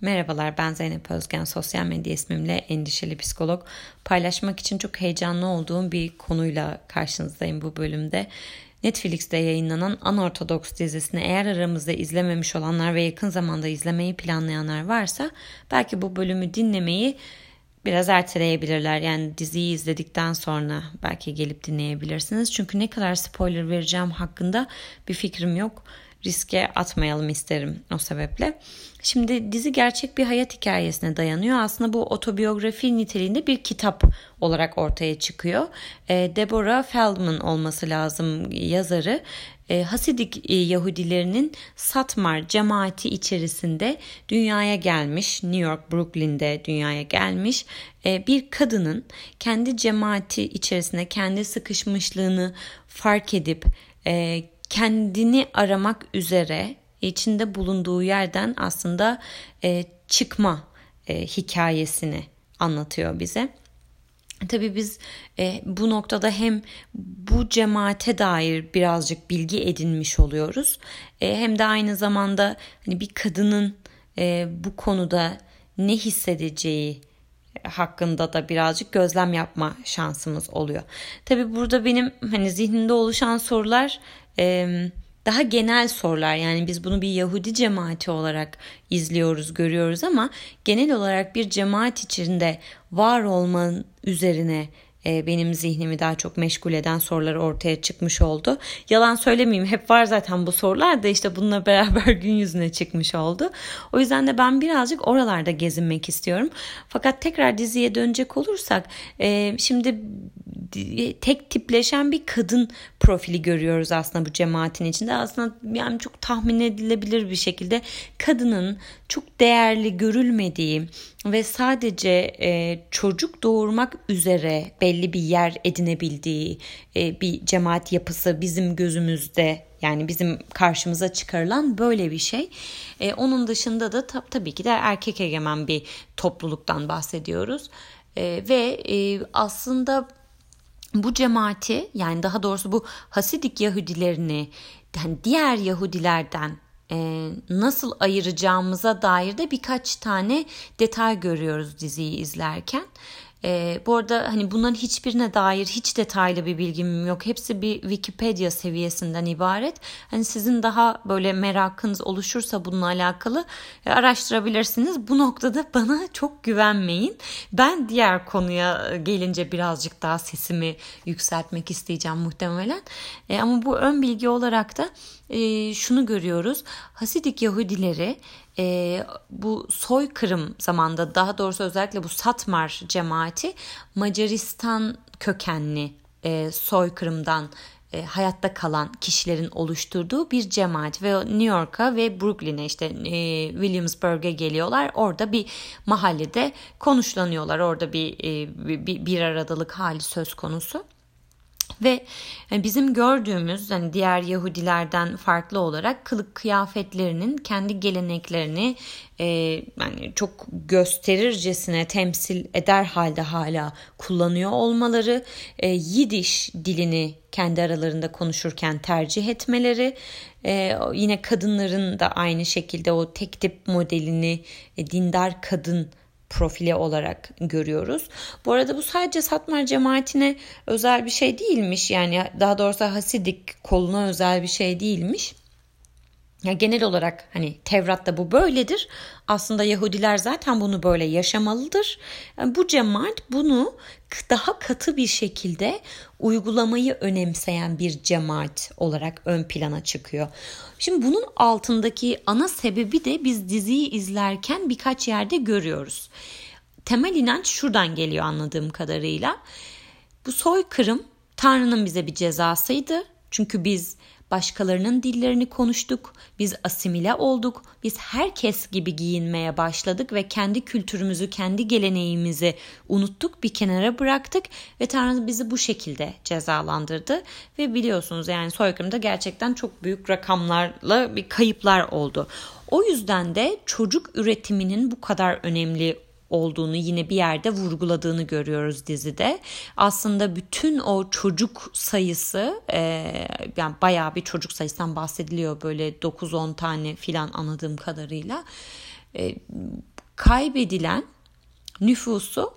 Merhabalar ben Zeynep Özgen. Sosyal medya ismimle endişeli psikolog. Paylaşmak için çok heyecanlı olduğum bir konuyla karşınızdayım bu bölümde. Netflix'te yayınlanan Unorthodox dizisini eğer aramızda izlememiş olanlar ve yakın zamanda izlemeyi planlayanlar varsa belki bu bölümü dinlemeyi biraz erteleyebilirler. Yani diziyi izledikten sonra belki gelip dinleyebilirsiniz. Çünkü ne kadar spoiler vereceğim hakkında bir fikrim yok riske atmayalım isterim o sebeple. Şimdi dizi gerçek bir hayat hikayesine dayanıyor. Aslında bu otobiyografi niteliğinde bir kitap olarak ortaya çıkıyor. E, Deborah Feldman olması lazım yazarı. E, Hasidik e, Yahudilerinin Satmar cemaati içerisinde dünyaya gelmiş, New York, Brooklyn'de dünyaya gelmiş bir kadının kendi cemaati içerisinde kendi sıkışmışlığını fark edip kendini aramak üzere içinde bulunduğu yerden aslında e, çıkma e, hikayesini anlatıyor bize. Tabii biz e, bu noktada hem bu cemaate dair birazcık bilgi edinmiş oluyoruz. E, hem de aynı zamanda hani bir kadının e, bu konuda ne hissedeceği hakkında da birazcık gözlem yapma şansımız oluyor. Tabii burada benim hani zihnimde oluşan sorular daha genel sorular yani biz bunu bir Yahudi cemaati olarak izliyoruz, görüyoruz ama genel olarak bir cemaat içinde var olmanın üzerine e, benim zihnimi daha çok meşgul eden sorular ortaya çıkmış oldu. Yalan söylemeyeyim hep var zaten bu sorular da işte bununla beraber gün yüzüne çıkmış oldu. O yüzden de ben birazcık oralarda gezinmek istiyorum. Fakat tekrar diziye dönecek olursak e, şimdi tek tipleşen bir kadın profili görüyoruz aslında bu cemaatin içinde. Aslında yani çok tahmin edilebilir bir şekilde kadının çok değerli görülmediği ve sadece e, çocuk doğurmak üzere belli bir yer edinebildiği e, bir cemaat yapısı bizim gözümüzde yani bizim karşımıza çıkarılan böyle bir şey. E, onun dışında da tab- tabii ki de erkek egemen bir topluluktan bahsediyoruz. E, ve e, aslında bu cemaati yani daha doğrusu bu Hasidik Yahudilerini yani diğer Yahudilerden e, nasıl ayıracağımıza dair de birkaç tane detay görüyoruz diziyi izlerken. E, bu arada hani bunların hiçbirine dair hiç detaylı bir bilgim yok. Hepsi bir Wikipedia seviyesinden ibaret. Hani sizin daha böyle merakınız oluşursa bununla alakalı e, araştırabilirsiniz. Bu noktada bana çok güvenmeyin. Ben diğer konuya gelince birazcık daha sesimi yükseltmek isteyeceğim muhtemelen. E, ama bu ön bilgi olarak da e, şunu görüyoruz. Hasidik Yahudileri e, bu soykırım zamanda daha doğrusu özellikle bu Satmar cemaati Macaristan kökenli e, soykırımdan e, hayatta kalan kişilerin oluşturduğu bir cemaat ve New York'a ve Brooklyn'e işte e, Williamsburg'e geliyorlar. Orada bir mahallede konuşlanıyorlar. Orada bir, e, bir bir aradalık hali söz konusu. Ve e, bizim gördüğümüz yani diğer Yahudilerden farklı olarak kılık kıyafetlerinin kendi geleneklerini e, yani çok gösterircesine temsil eder halde hala kullanıyor olmaları, e, Yidiş dilini kendi aralarında konuşurken tercih etmeleri, e, yine kadınların da aynı şekilde o tek tip modelini e, dindar kadın profili olarak görüyoruz. Bu arada bu sadece Satmar cemaatine özel bir şey değilmiş. Yani daha doğrusu Hasidik koluna özel bir şey değilmiş. Ya genel olarak hani Tevrat'ta bu böyledir. Aslında Yahudiler zaten bunu böyle yaşamalıdır. Yani bu cemaat bunu daha katı bir şekilde uygulamayı önemseyen bir cemaat olarak ön plana çıkıyor. Şimdi bunun altındaki ana sebebi de biz diziyi izlerken birkaç yerde görüyoruz. Temel inanç şuradan geliyor anladığım kadarıyla. Bu soykırım Tanrı'nın bize bir cezasıydı. Çünkü biz Başkalarının dillerini konuştuk, biz asimile olduk, biz herkes gibi giyinmeye başladık ve kendi kültürümüzü, kendi geleneğimizi unuttuk, bir kenara bıraktık ve Tanrı bizi bu şekilde cezalandırdı. Ve biliyorsunuz yani soykırımda gerçekten çok büyük rakamlarla bir kayıplar oldu. O yüzden de çocuk üretiminin bu kadar önemli olduğunu yine bir yerde vurguladığını görüyoruz dizide. Aslında bütün o çocuk sayısı e, yani bayağı bir çocuk sayısından bahsediliyor böyle 9-10 tane filan anladığım kadarıyla. e, kaybedilen nüfusu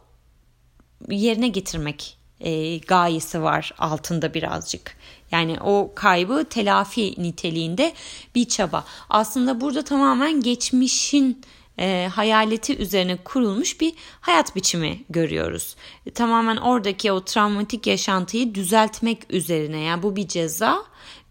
yerine getirmek e, gayesi var altında birazcık. Yani o kaybı telafi niteliğinde bir çaba. Aslında burada tamamen geçmişin e, hayaleti üzerine kurulmuş bir hayat biçimi görüyoruz. E, tamamen oradaki o travmatik yaşantıyı düzeltmek üzerine. Yani bu bir ceza.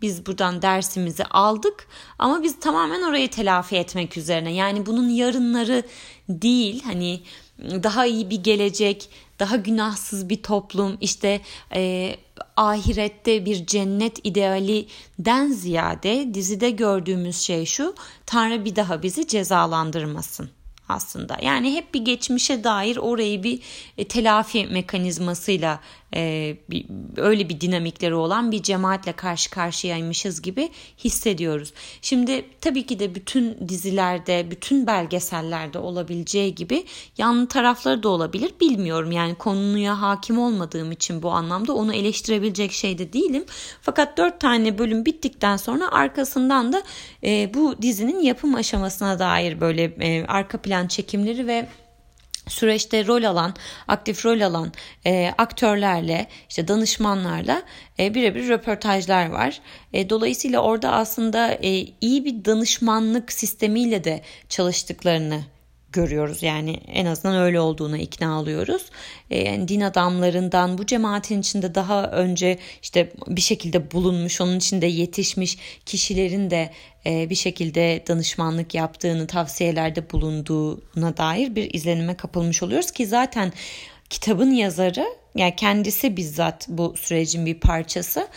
Biz buradan dersimizi aldık ama biz tamamen orayı telafi etmek üzerine. Yani bunun yarınları değil hani daha iyi bir gelecek, daha günahsız bir toplum, işte e, ahirette bir cennet idealinden ziyade dizide gördüğümüz şey şu, Tanrı bir daha bizi cezalandırmasın aslında. Yani hep bir geçmişe dair orayı bir e, telafi mekanizmasıyla e, bir, öyle bir dinamikleri olan bir cemaatle karşı karşıyaymışız gibi hissediyoruz. Şimdi tabii ki de bütün dizilerde, bütün belgesellerde olabileceği gibi yanlı tarafları da olabilir. Bilmiyorum yani konuya hakim olmadığım için bu anlamda onu eleştirebilecek şey de değilim. Fakat dört tane bölüm bittikten sonra arkasından da e, bu dizinin yapım aşamasına dair böyle e, arka plan çekimleri ve süreçte rol alan, aktif rol alan e, aktörlerle, işte danışmanlarla e, birebir röportajlar var. E, dolayısıyla orada aslında e, iyi bir danışmanlık sistemiyle de çalıştıklarını görüyoruz. Yani en azından öyle olduğuna ikna oluyoruz. E, yani din adamlarından bu cemaatin içinde daha önce işte bir şekilde bulunmuş, onun içinde yetişmiş kişilerin de e, bir şekilde danışmanlık yaptığını, tavsiyelerde bulunduğuna dair bir izlenime kapılmış oluyoruz ki zaten kitabın yazarı yani kendisi bizzat bu sürecin bir parçası.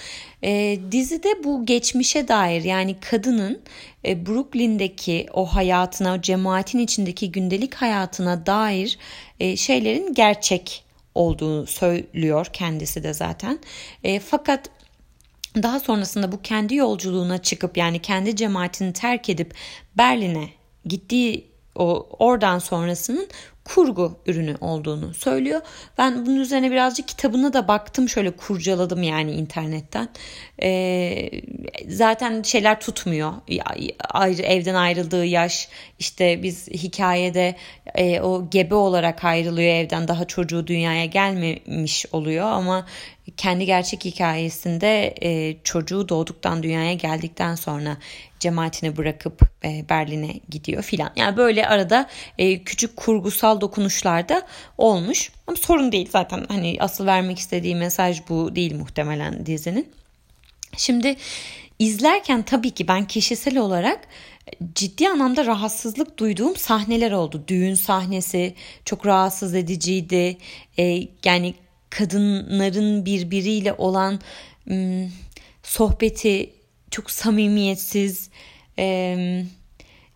E, dizide bu geçmişe dair yani kadının e, Brooklyn'deki o hayatına, o cemaatin içindeki gündelik hayatına dair e, şeylerin gerçek olduğunu söylüyor kendisi de zaten. E, fakat daha sonrasında bu kendi yolculuğuna çıkıp yani kendi cemaatini terk edip Berlin'e gittiği o oradan sonrasının kurgu ürünü olduğunu söylüyor. Ben bunun üzerine birazcık kitabına da baktım şöyle kurcaladım yani internetten. Ee, zaten şeyler tutmuyor. Ayrı, evden ayrıldığı yaş işte biz hikayede e, o gebe olarak ayrılıyor evden daha çocuğu dünyaya gelmemiş oluyor ama kendi gerçek hikayesinde e, çocuğu doğduktan dünyaya geldikten sonra cemaatini bırakıp e, Berlin'e gidiyor filan. Yani böyle arada e, küçük kurgusal dokunuşlar da olmuş. Ama sorun değil zaten hani asıl vermek istediği mesaj bu değil muhtemelen dizinin. Şimdi izlerken tabii ki ben kişisel olarak ciddi anlamda rahatsızlık duyduğum sahneler oldu. Düğün sahnesi çok rahatsız ediciydi. E, yani kadınların birbiriyle olan ım, sohbeti çok samimiyetsiz e,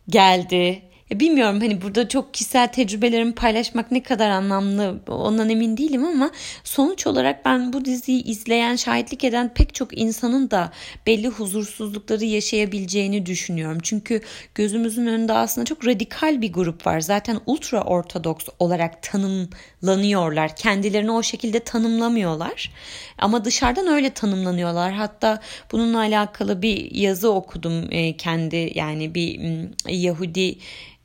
geldi. Ya bilmiyorum hani burada çok kişisel tecrübelerimi paylaşmak ne kadar anlamlı ondan emin değilim ama sonuç olarak ben bu diziyi izleyen, şahitlik eden pek çok insanın da belli huzursuzlukları yaşayabileceğini düşünüyorum. Çünkü gözümüzün önünde aslında çok radikal bir grup var. Zaten ultra ortodoks olarak tanımlanıyorlar. Kendilerini o şekilde tanımlamıyorlar. Ama dışarıdan öyle tanımlanıyorlar. Hatta bununla alakalı bir yazı okudum e, kendi yani bir Yahudi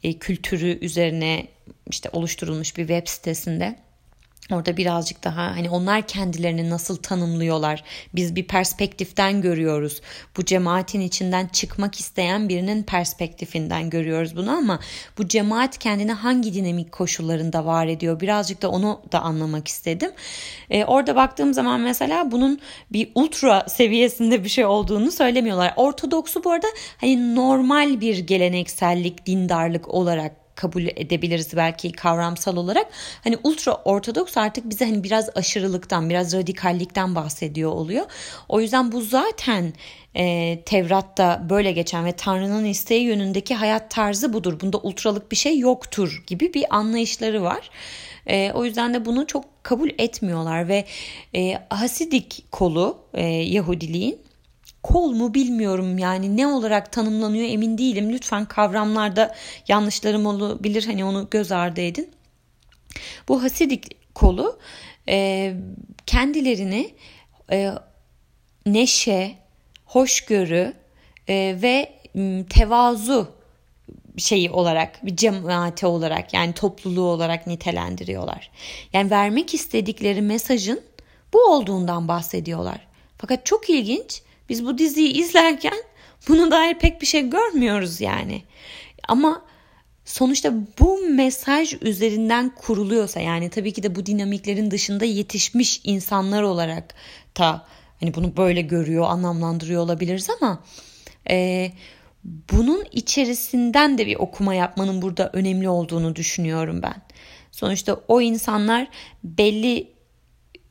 e, kültürü üzerine işte oluşturulmuş bir web sitesinde. Orada birazcık daha hani onlar kendilerini nasıl tanımlıyorlar? Biz bir perspektiften görüyoruz. Bu cemaatin içinden çıkmak isteyen birinin perspektifinden görüyoruz bunu ama bu cemaat kendini hangi dinamik koşullarında var ediyor? Birazcık da onu da anlamak istedim. Ee, orada baktığım zaman mesela bunun bir ultra seviyesinde bir şey olduğunu söylemiyorlar. Ortodoksu bu arada hani normal bir geleneksellik, dindarlık olarak kabul edebiliriz belki kavramsal olarak. Hani ultra ortodoks artık bize hani biraz aşırılıktan, biraz radikallikten bahsediyor oluyor. O yüzden bu zaten e, Tevrat'ta böyle geçen ve Tanrı'nın isteği yönündeki hayat tarzı budur. Bunda ultralık bir şey yoktur gibi bir anlayışları var. E, o yüzden de bunu çok kabul etmiyorlar ve e, Hasidik kolu e, Yahudiliğin kol mu bilmiyorum yani ne olarak tanımlanıyor emin değilim. Lütfen kavramlarda yanlışlarım olabilir hani onu göz ardı edin. Bu hasidik kolu e, kendilerini e, neşe, hoşgörü e, ve tevazu şeyi olarak, bir cemaati olarak yani topluluğu olarak nitelendiriyorlar. Yani vermek istedikleri mesajın bu olduğundan bahsediyorlar. Fakat çok ilginç. Biz bu diziyi izlerken buna dair pek bir şey görmüyoruz yani. Ama sonuçta bu mesaj üzerinden kuruluyorsa yani tabii ki de bu dinamiklerin dışında yetişmiş insanlar olarak da hani bunu böyle görüyor, anlamlandırıyor olabiliriz ama e, bunun içerisinden de bir okuma yapmanın burada önemli olduğunu düşünüyorum ben. Sonuçta o insanlar belli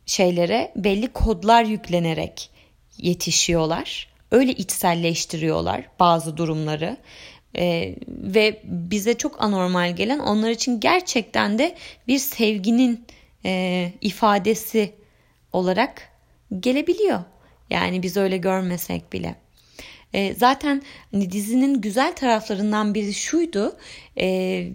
şeylere belli kodlar yüklenerek yetişiyorlar. Öyle içselleştiriyorlar bazı durumları. Ee, ve bize çok anormal gelen onlar için gerçekten de bir sevginin e, ifadesi olarak gelebiliyor. Yani biz öyle görmesek bile. E, zaten hani dizinin güzel taraflarından biri şuydu. E,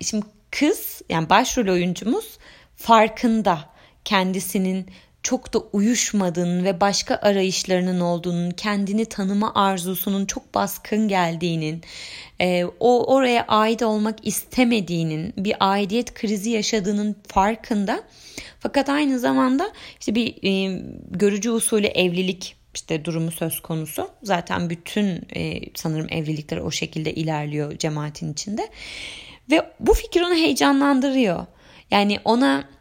şimdi kız yani başrol oyuncumuz farkında kendisinin çok da uyuşmadığının ve başka arayışlarının olduğunun, kendini tanıma arzusunun çok baskın geldiğinin, e, o oraya ait olmak istemediğinin, bir aidiyet krizi yaşadığının farkında. Fakat aynı zamanda işte bir e, görücü usulü evlilik işte durumu söz konusu. Zaten bütün e, sanırım evlilikler o şekilde ilerliyor cemaatin içinde. Ve bu fikir onu heyecanlandırıyor. Yani ona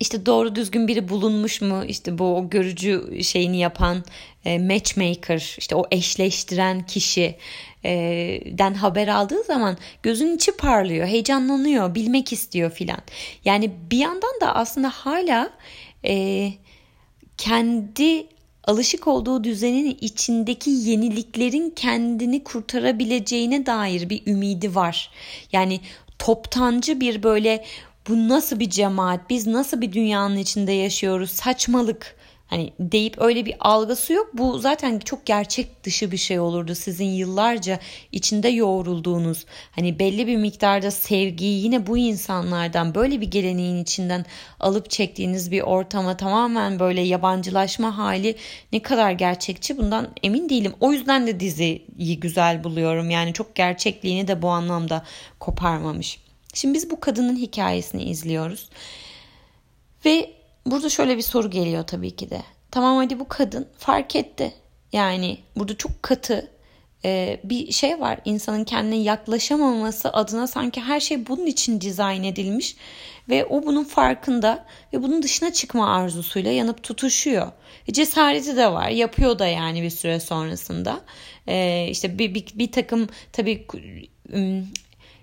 işte doğru düzgün biri bulunmuş mu işte bu o görücü şeyini yapan e, matchmaker işte o eşleştiren kişi e, den haber aldığı zaman gözün içi parlıyor heyecanlanıyor bilmek istiyor filan yani bir yandan da aslında hala e, kendi alışık olduğu düzenin içindeki yeniliklerin kendini kurtarabileceğine dair bir ümidi var. Yani toptancı bir böyle bu nasıl bir cemaat biz nasıl bir dünyanın içinde yaşıyoruz saçmalık hani deyip öyle bir algısı yok. Bu zaten çok gerçek dışı bir şey olurdu. Sizin yıllarca içinde yoğrulduğunuz hani belli bir miktarda sevgiyi yine bu insanlardan böyle bir geleneğin içinden alıp çektiğiniz bir ortama tamamen böyle yabancılaşma hali ne kadar gerçekçi bundan emin değilim. O yüzden de diziyi güzel buluyorum. Yani çok gerçekliğini de bu anlamda koparmamış. Şimdi biz bu kadının hikayesini izliyoruz. Ve burada şöyle bir soru geliyor tabii ki de. Tamam hadi bu kadın fark etti. Yani burada çok katı e, bir şey var. İnsanın kendine yaklaşamaması adına sanki her şey bunun için dizayn edilmiş. Ve o bunun farkında ve bunun dışına çıkma arzusuyla yanıp tutuşuyor. E, cesareti de var. Yapıyor da yani bir süre sonrasında. E, işte bir, bir, bir takım tabii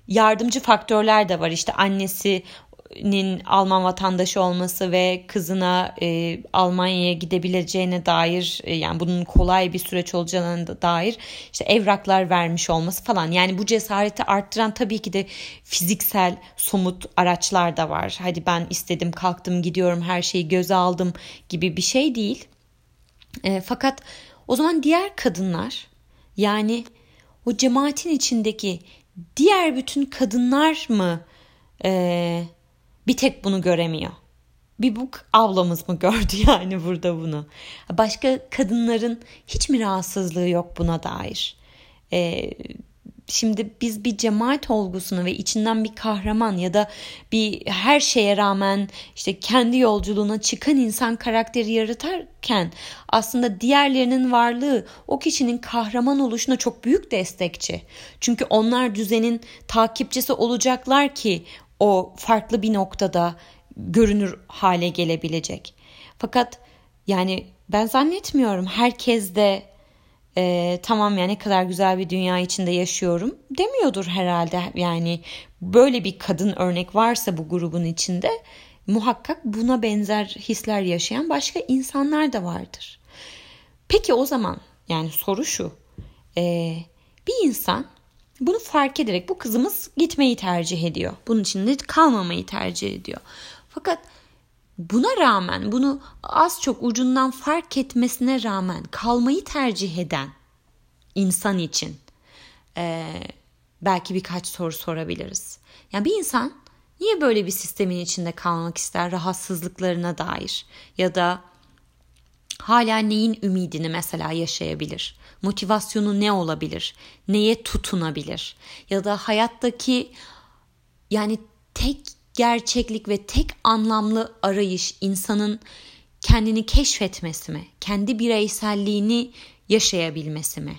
yardımcı faktörler de var. İşte annesinin Alman vatandaşı olması ve kızına e, Almanya'ya gidebileceğine dair e, yani bunun kolay bir süreç olacağına dair işte evraklar vermiş olması falan. Yani bu cesareti arttıran tabii ki de fiziksel somut araçlar da var. Hadi ben istedim kalktım gidiyorum her şeyi göze aldım gibi bir şey değil. E, fakat o zaman diğer kadınlar yani o cemaatin içindeki diğer bütün kadınlar mı e, bir tek bunu göremiyor? Bir bu ablamız mı gördü yani burada bunu? Başka kadınların hiç mi rahatsızlığı yok buna dair? E, Şimdi biz bir cemaat olgusunu ve içinden bir kahraman ya da bir her şeye rağmen işte kendi yolculuğuna çıkan insan karakteri yaratırken aslında diğerlerinin varlığı o kişinin kahraman oluşuna çok büyük destekçi. Çünkü onlar düzenin takipçisi olacaklar ki o farklı bir noktada görünür hale gelebilecek. Fakat yani ben zannetmiyorum herkes de e, tamam ya ne kadar güzel bir dünya içinde yaşıyorum demiyordur herhalde. Yani böyle bir kadın örnek varsa bu grubun içinde muhakkak buna benzer hisler yaşayan başka insanlar da vardır. Peki o zaman yani soru şu. E, bir insan bunu fark ederek bu kızımız gitmeyi tercih ediyor. Bunun içinde kalmamayı tercih ediyor. Fakat Buna rağmen bunu az çok ucundan fark etmesine rağmen kalmayı tercih eden insan için e, belki birkaç soru sorabiliriz. Yani bir insan niye böyle bir sistemin içinde kalmak ister rahatsızlıklarına dair ya da hala neyin ümidini mesela yaşayabilir? Motivasyonu ne olabilir? Neye tutunabilir? Ya da hayattaki yani tek gerçeklik ve tek anlamlı arayış insanın kendini keşfetmesi mi? Kendi bireyselliğini yaşayabilmesi mi?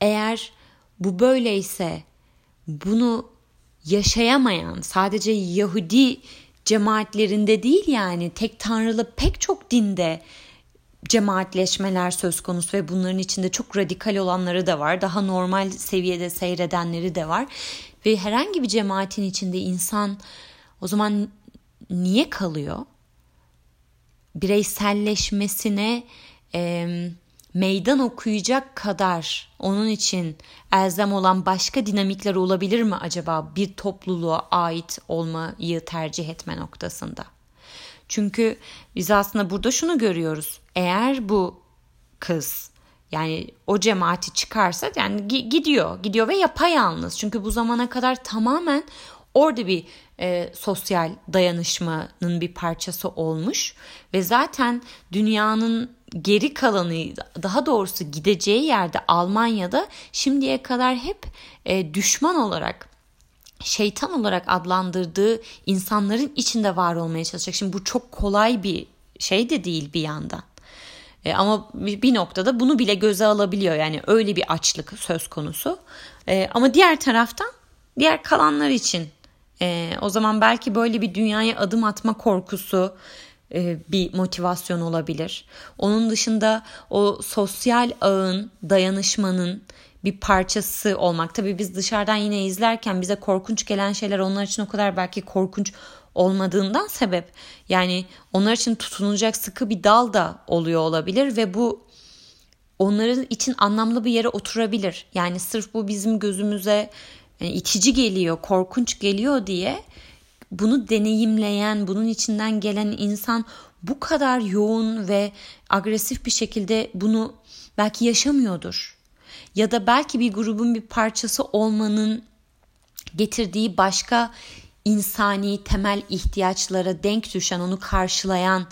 Eğer bu böyleyse bunu yaşayamayan sadece Yahudi cemaatlerinde değil yani tek tanrılı pek çok dinde cemaatleşmeler söz konusu ve bunların içinde çok radikal olanları da var. Daha normal seviyede seyredenleri de var. Ve herhangi bir cemaatin içinde insan o zaman niye kalıyor? Bireyselleşmesine e, meydan okuyacak kadar onun için elzem olan başka dinamikler olabilir mi acaba bir topluluğa ait olmayı tercih etme noktasında? Çünkü biz aslında burada şunu görüyoruz. Eğer bu kız yani o cemaati çıkarsa yani gidiyor, gidiyor ve yapayalnız. Çünkü bu zamana kadar tamamen orada bir e, sosyal dayanışmanın bir parçası olmuş ve zaten dünyanın geri kalanı daha doğrusu gideceği yerde Almanya'da şimdiye kadar hep e, düşman olarak şeytan olarak adlandırdığı insanların içinde var olmaya çalışacak. Şimdi bu çok kolay bir şey de değil bir yandan. E, ama bir noktada bunu bile göze alabiliyor. Yani öyle bir açlık söz konusu. E, ama diğer taraftan diğer kalanlar için e, o zaman belki böyle bir dünyaya adım atma korkusu e, bir motivasyon olabilir. Onun dışında o sosyal ağın, dayanışmanın bir parçası olmak. Tabii biz dışarıdan yine izlerken bize korkunç gelen şeyler onlar için o kadar belki korkunç olmadığından sebep yani onlar için tutunacak sıkı bir dal da oluyor olabilir ve bu onların için anlamlı bir yere oturabilir. Yani sırf bu bizim gözümüze yani itici geliyor, korkunç geliyor diye bunu deneyimleyen, bunun içinden gelen insan bu kadar yoğun ve agresif bir şekilde bunu belki yaşamıyordur. Ya da belki bir grubun bir parçası olmanın getirdiği başka insani temel ihtiyaçlara denk düşen, onu karşılayan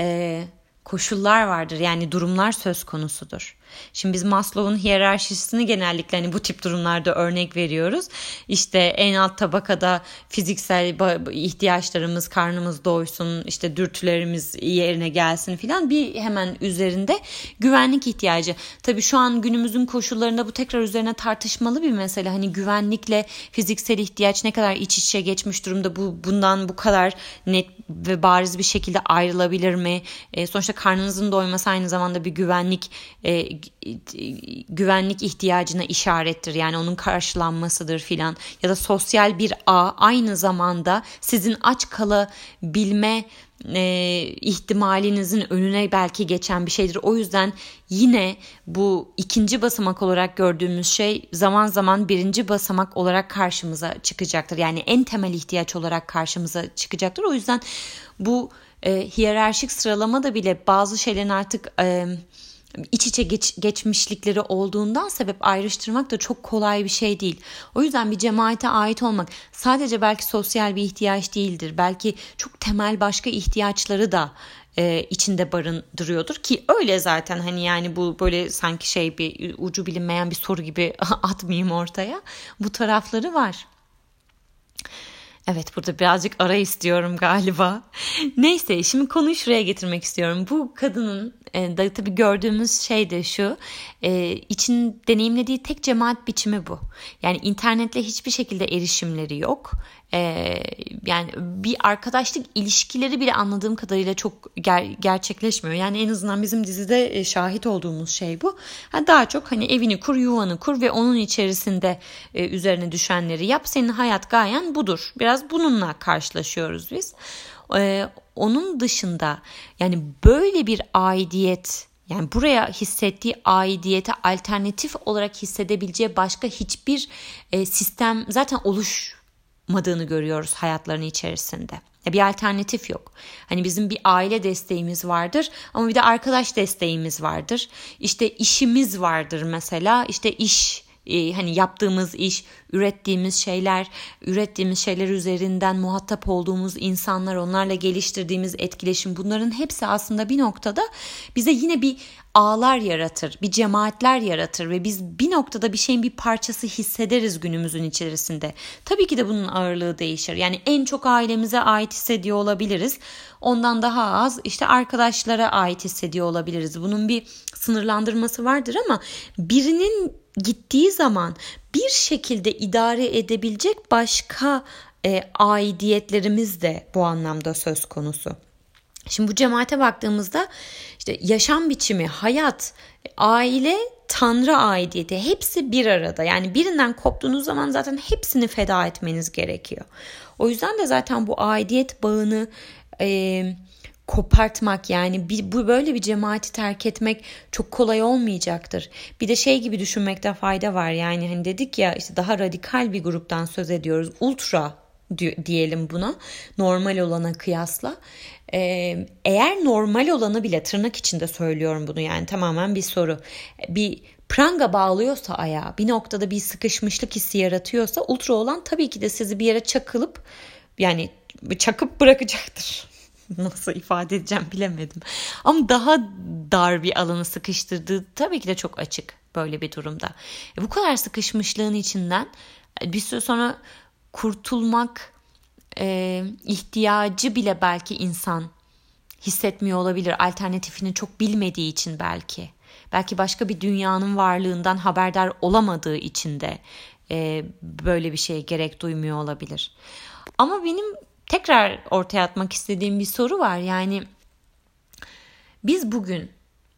e, koşullar vardır. Yani durumlar söz konusudur. Şimdi biz Maslow'un hiyerarşisini genellikle hani bu tip durumlarda örnek veriyoruz. İşte en alt tabakada fiziksel ihtiyaçlarımız, karnımız doysun, işte dürtülerimiz yerine gelsin filan. Bir hemen üzerinde güvenlik ihtiyacı. Tabii şu an günümüzün koşullarında bu tekrar üzerine tartışmalı bir mesele. Hani güvenlikle fiziksel ihtiyaç ne kadar iç içe geçmiş durumda bu bundan bu kadar net ve bariz bir şekilde ayrılabilir mi? E, sonuçta karnınızın doyması aynı zamanda bir güvenlik e, güvenlik ihtiyacına işarettir. Yani onun karşılanmasıdır filan. Ya da sosyal bir ağ aynı zamanda sizin aç kalabilme e, ihtimalinizin önüne belki geçen bir şeydir. O yüzden yine bu ikinci basamak olarak gördüğümüz şey zaman zaman birinci basamak olarak karşımıza çıkacaktır. Yani en temel ihtiyaç olarak karşımıza çıkacaktır. O yüzden bu e, hiyerarşik sıralama da bile bazı şeylerin artık e, iç içe geç, geçmişlikleri olduğundan sebep ayrıştırmak da çok kolay bir şey değil. O yüzden bir cemaate ait olmak sadece belki sosyal bir ihtiyaç değildir. Belki çok temel başka ihtiyaçları da e, içinde barındırıyordur ki öyle zaten hani yani bu böyle sanki şey bir ucu bilinmeyen bir soru gibi atmayayım ortaya. Bu tarafları var. Evet burada birazcık ara istiyorum galiba. Neyse şimdi konuyu şuraya getirmek istiyorum. Bu kadının e, da tabii gördüğümüz şey de şu. E, için deneyimlediği tek cemaat biçimi bu. Yani internetle hiçbir şekilde erişimleri yok. E, yani bir arkadaşlık ilişkileri bile anladığım kadarıyla çok ger- gerçekleşmiyor. Yani en azından bizim dizide e, şahit olduğumuz şey bu. Yani daha çok hani evini kur, yuvanı kur ve onun içerisinde e, üzerine düşenleri yap. Senin hayat gayen budur. Biraz bununla karşılaşıyoruz biz. Ee, onun dışında yani böyle bir aidiyet yani buraya hissettiği aidiyete alternatif olarak hissedebileceği başka hiçbir e, sistem zaten oluşmadığını görüyoruz hayatlarının içerisinde. Bir alternatif yok. Hani bizim bir aile desteğimiz vardır ama bir de arkadaş desteğimiz vardır. İşte işimiz vardır mesela. İşte iş e, hani yaptığımız iş, ürettiğimiz şeyler, ürettiğimiz şeyler üzerinden muhatap olduğumuz insanlar, onlarla geliştirdiğimiz etkileşim bunların hepsi aslında bir noktada bize yine bir ağlar yaratır, bir cemaatler yaratır ve biz bir noktada bir şeyin bir parçası hissederiz günümüzün içerisinde. Tabii ki de bunun ağırlığı değişir. Yani en çok ailemize ait hissediyor olabiliriz. Ondan daha az işte arkadaşlara ait hissediyor olabiliriz. Bunun bir sınırlandırması vardır ama birinin gittiği zaman bir şekilde idare edebilecek başka e, aidiyetlerimiz de bu anlamda söz konusu. Şimdi bu cemaate baktığımızda işte yaşam biçimi, hayat, aile, tanrı aidiyeti hepsi bir arada. Yani birinden koptuğunuz zaman zaten hepsini feda etmeniz gerekiyor. O yüzden de zaten bu aidiyet bağını e, kopartmak yani bir, bu böyle bir cemaati terk etmek çok kolay olmayacaktır. Bir de şey gibi düşünmekte fayda var yani hani dedik ya işte daha radikal bir gruptan söz ediyoruz. Ultra diyelim buna normal olana kıyasla. Ee, eğer normal olanı bile tırnak içinde söylüyorum bunu yani tamamen bir soru. Bir pranga bağlıyorsa ayağa bir noktada bir sıkışmışlık hissi yaratıyorsa ultra olan tabii ki de sizi bir yere çakılıp yani çakıp bırakacaktır. Nasıl ifade edeceğim bilemedim. Ama daha dar bir alanı sıkıştırdığı tabii ki de çok açık böyle bir durumda. E bu kadar sıkışmışlığın içinden bir süre sonra kurtulmak e, ihtiyacı bile belki insan hissetmiyor olabilir. Alternatifini çok bilmediği için belki. Belki başka bir dünyanın varlığından haberdar olamadığı için de e, böyle bir şeye gerek duymuyor olabilir. Ama benim tekrar ortaya atmak istediğim bir soru var. Yani biz bugün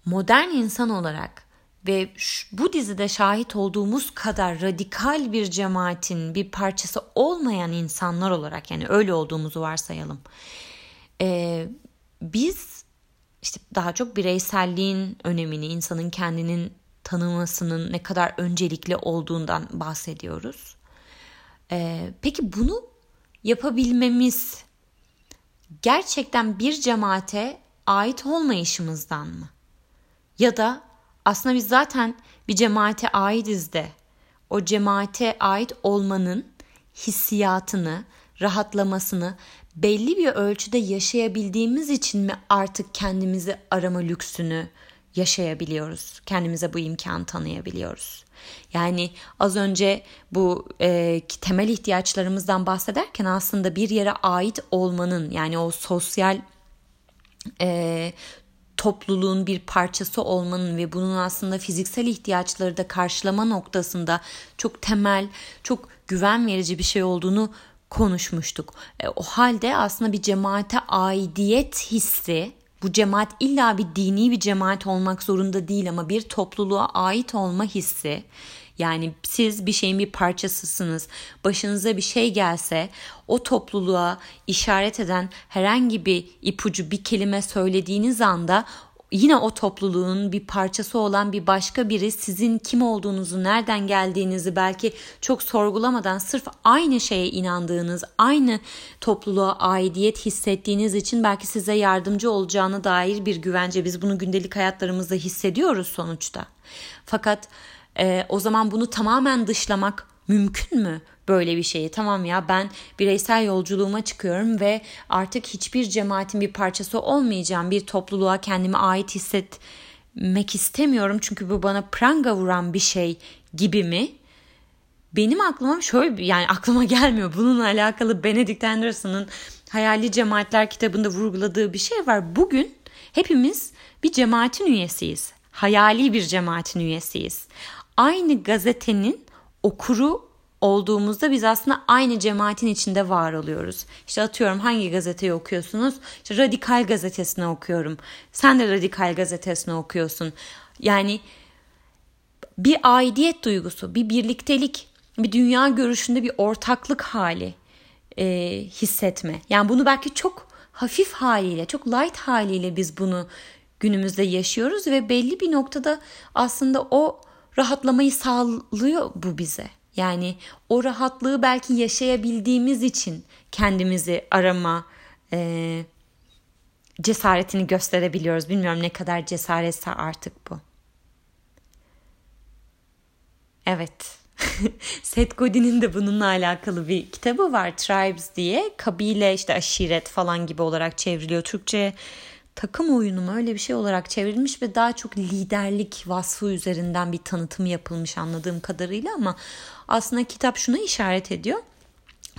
modern insan olarak ve bu dizide şahit olduğumuz kadar radikal bir cemaatin bir parçası olmayan insanlar olarak yani öyle olduğumuzu varsayalım. Ee, biz işte daha çok bireyselliğin önemini, insanın kendinin tanımasının ne kadar öncelikli olduğundan bahsediyoruz. Ee, peki bunu yapabilmemiz gerçekten bir cemaate ait olmayışımızdan mı? Ya da aslında biz zaten bir cemaate aitiz de o cemaate ait olmanın hissiyatını, rahatlamasını belli bir ölçüde yaşayabildiğimiz için mi artık kendimizi arama lüksünü yaşayabiliyoruz? Kendimize bu imkan tanıyabiliyoruz. Yani az önce bu e, temel ihtiyaçlarımızdan bahsederken aslında bir yere ait olmanın yani o sosyal e, topluluğun bir parçası olmanın ve bunun aslında fiziksel ihtiyaçları da karşılama noktasında çok temel, çok güven verici bir şey olduğunu konuşmuştuk. E, o halde aslında bir cemaate aidiyet hissi, bu cemaat illa bir dini bir cemaat olmak zorunda değil ama bir topluluğa ait olma hissi yani siz bir şeyin bir parçasısınız. Başınıza bir şey gelse o topluluğa işaret eden herhangi bir ipucu, bir kelime söylediğiniz anda yine o topluluğun bir parçası olan bir başka biri sizin kim olduğunuzu, nereden geldiğinizi belki çok sorgulamadan sırf aynı şeye inandığınız, aynı topluluğa aidiyet hissettiğiniz için belki size yardımcı olacağına dair bir güvence. Biz bunu gündelik hayatlarımızda hissediyoruz sonuçta. Fakat e, o zaman bunu tamamen dışlamak mümkün mü? böyle bir şeyi. Tamam ya ben bireysel yolculuğuma çıkıyorum ve artık hiçbir cemaatin bir parçası olmayacağım. Bir topluluğa kendimi ait hissetmek istemiyorum çünkü bu bana pranga vuran bir şey gibi mi? Benim aklıma şöyle yani aklıma gelmiyor. Bununla alakalı Benedict Anderson'ın Hayali Cemaatler kitabında vurguladığı bir şey var. Bugün hepimiz bir cemaatin üyesiyiz. Hayali bir cemaatin üyesiyiz aynı gazetenin okuru olduğumuzda biz aslında aynı cemaatin içinde var oluyoruz. İşte atıyorum hangi gazeteyi okuyorsunuz? İşte Radikal gazetesini okuyorum. Sen de Radikal gazetesini okuyorsun. Yani bir aidiyet duygusu, bir birliktelik, bir dünya görüşünde bir ortaklık hali e, hissetme. Yani bunu belki çok hafif haliyle, çok light haliyle biz bunu günümüzde yaşıyoruz ve belli bir noktada aslında o rahatlamayı sağlıyor bu bize. Yani o rahatlığı belki yaşayabildiğimiz için kendimizi arama e, cesaretini gösterebiliyoruz. Bilmiyorum ne kadar cesaretse artık bu. Evet. Seth Godin'in de bununla alakalı bir kitabı var Tribes diye. Kabile işte aşiret falan gibi olarak çevriliyor. Türkçe takım oyunu mu öyle bir şey olarak çevrilmiş ve daha çok liderlik vasfı üzerinden bir tanıtım yapılmış anladığım kadarıyla ama aslında kitap şuna işaret ediyor.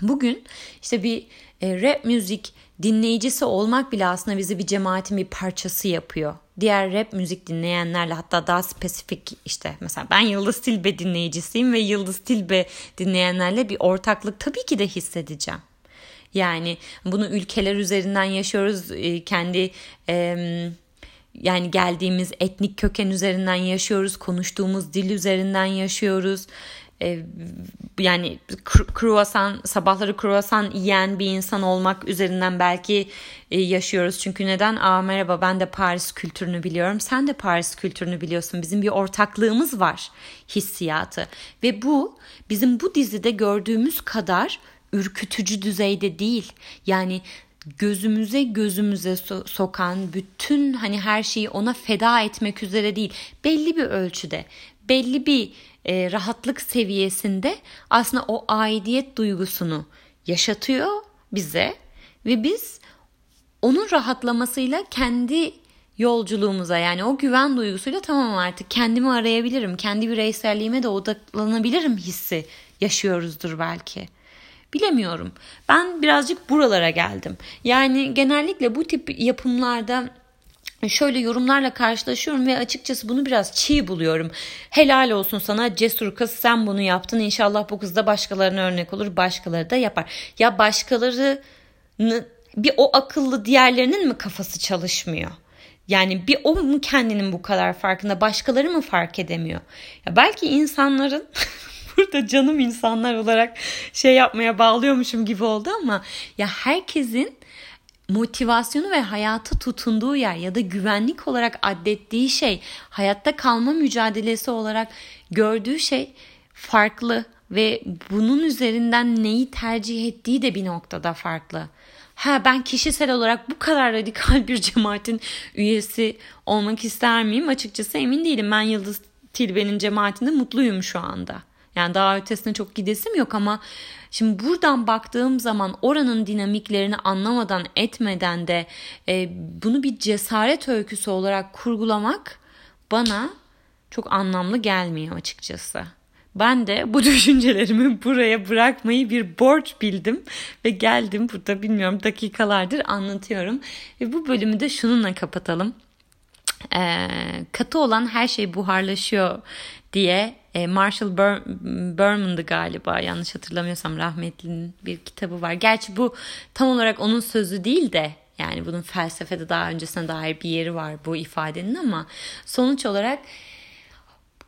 Bugün işte bir e, rap müzik dinleyicisi olmak bile aslında bizi bir cemaatin bir parçası yapıyor. Diğer rap müzik dinleyenlerle hatta daha spesifik işte mesela ben Yıldız Tilbe dinleyicisiyim ve Yıldız Tilbe dinleyenlerle bir ortaklık tabii ki de hissedeceğim. Yani bunu ülkeler üzerinden yaşıyoruz. E, kendi yani geldiğimiz etnik köken üzerinden yaşıyoruz. Konuştuğumuz dil üzerinden yaşıyoruz. E, yani kruvasan sabahları kruvasan yiyen bir insan olmak üzerinden belki e, yaşıyoruz. Çünkü neden? Aa merhaba ben de Paris kültürünü biliyorum. Sen de Paris kültürünü biliyorsun. Bizim bir ortaklığımız var hissiyatı. Ve bu bizim bu dizide gördüğümüz kadar ürkütücü düzeyde değil. Yani gözümüze gözümüze so- sokan bütün hani her şeyi ona feda etmek üzere değil. Belli bir ölçüde, belli bir e, rahatlık seviyesinde aslında o aidiyet duygusunu yaşatıyor bize ve biz onun rahatlamasıyla kendi yolculuğumuza yani o güven duygusuyla tamam artık kendimi arayabilirim, kendi bireyselliğime de odaklanabilirim hissi yaşıyoruzdur belki. Bilemiyorum. Ben birazcık buralara geldim. Yani genellikle bu tip yapımlarda şöyle yorumlarla karşılaşıyorum ve açıkçası bunu biraz çiğ buluyorum. Helal olsun sana cesur kız sen bunu yaptın. İnşallah bu kız da başkalarına örnek olur. Başkaları da yapar. Ya başkaları bir o akıllı diğerlerinin mi kafası çalışmıyor? Yani bir o mu kendinin bu kadar farkında başkaları mı fark edemiyor? Ya belki insanların burada canım insanlar olarak şey yapmaya bağlıyormuşum gibi oldu ama ya herkesin motivasyonu ve hayata tutunduğu yer ya da güvenlik olarak addettiği şey, hayatta kalma mücadelesi olarak gördüğü şey farklı ve bunun üzerinden neyi tercih ettiği de bir noktada farklı. Ha ben kişisel olarak bu kadar radikal bir cemaatin üyesi olmak ister miyim? Açıkçası emin değilim. Ben Yıldız Tilbe'nin cemaatinde mutluyum şu anda. Yani daha ötesine çok gidesim yok ama şimdi buradan baktığım zaman oranın dinamiklerini anlamadan etmeden de e, bunu bir cesaret öyküsü olarak kurgulamak bana çok anlamlı gelmiyor açıkçası. Ben de bu düşüncelerimi buraya bırakmayı bir borç bildim ve geldim burada bilmiyorum dakikalardır anlatıyorum. Ve bu bölümü de şununla kapatalım. Ee, katı olan her şey buharlaşıyor diye e, Marshall Bur Berman'dı galiba yanlış hatırlamıyorsam rahmetlinin bir kitabı var. Gerçi bu tam olarak onun sözü değil de yani bunun felsefede daha öncesine dair bir yeri var bu ifadenin ama sonuç olarak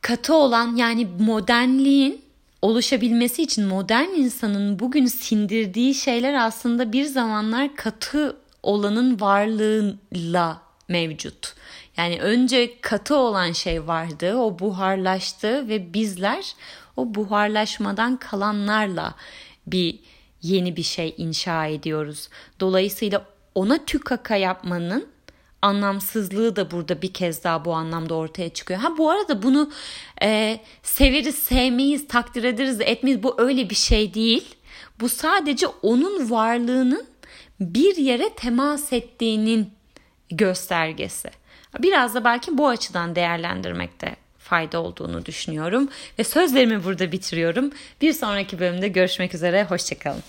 katı olan yani modernliğin oluşabilmesi için modern insanın bugün sindirdiği şeyler aslında bir zamanlar katı olanın varlığıyla mevcut. Yani önce katı olan şey vardı, o buharlaştı ve bizler o buharlaşmadan kalanlarla bir yeni bir şey inşa ediyoruz. Dolayısıyla ona tükaka yapmanın anlamsızlığı da burada bir kez daha bu anlamda ortaya çıkıyor. Ha bu arada bunu e, severiz, sevmeyiz, takdir ederiz, etmeyiz. Bu öyle bir şey değil. Bu sadece onun varlığının bir yere temas ettiğinin göstergesi. Biraz da belki bu açıdan değerlendirmekte fayda olduğunu düşünüyorum ve sözlerimi burada bitiriyorum. Bir sonraki bölümde görüşmek üzere, hoşçakalın.